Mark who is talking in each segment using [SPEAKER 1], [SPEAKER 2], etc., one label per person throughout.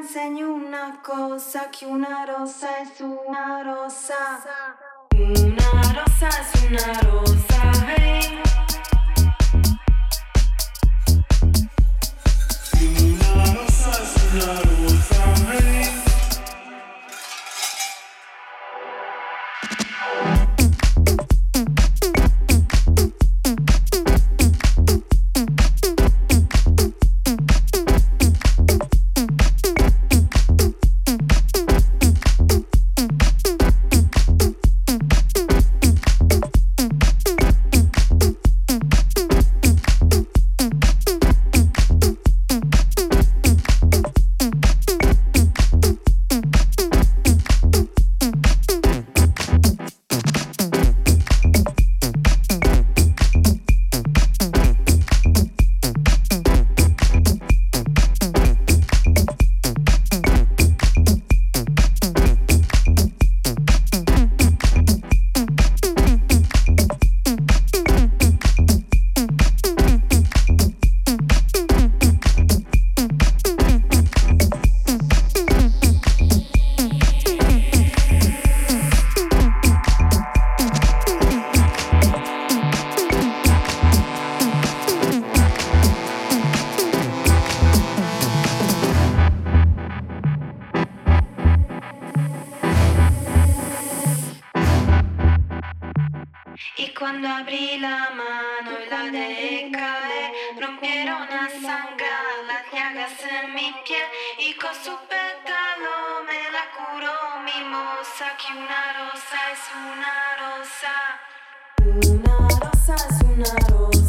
[SPEAKER 1] enseñó una cosa que una rosa es una rosa. Una rosa es una rosa, hey.
[SPEAKER 2] Una rosa es una rosa,
[SPEAKER 1] cuando abrí la mano y la dejé caer, rompieron a sangrar las llagas en mi piel y con su pétalo me la curó mi moza, que una rosa es una rosa. Una rosa es una rosa,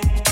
[SPEAKER 3] back.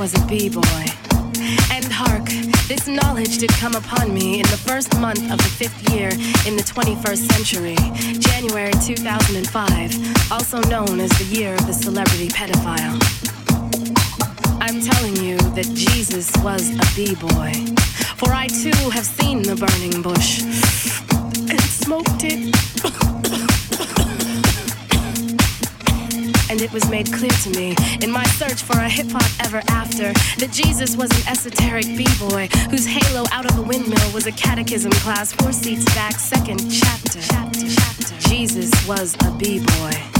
[SPEAKER 3] Was a b-boy. And hark, this knowledge did come upon me in the first month of the fifth year in the 21st century, January 2005, also known as the year of the celebrity pedophile. I'm telling you that Jesus was a b-boy, for I too have seen the burning bush and smoked it. And it was made clear to me in my search for a hip hop ever after that Jesus was an esoteric b-boy whose halo out of a windmill was a catechism class four seats back, second chapter. chapter, chapter. Jesus was a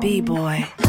[SPEAKER 3] B-Boy.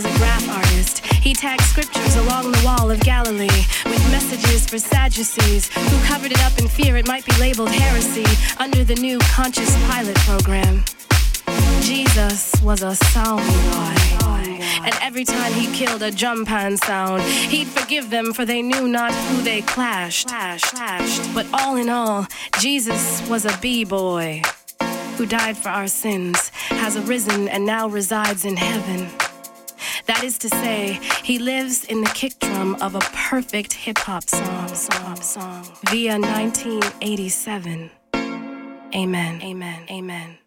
[SPEAKER 3] Graph artist. He tagged scriptures along the wall of Galilee with messages for Sadducees who covered it up in fear it might be labeled heresy under the new Conscious Pilot program. Jesus was a sound boy. And every time he killed a drum pan sound, he'd forgive them for they knew not who they clashed. But all in all, Jesus was a b-boy who died for our sins, has arisen and now resides in heaven. That is to say, he lives in the kick drum of a perfect hip hop song, song, song, via 1987. Amen, amen, amen.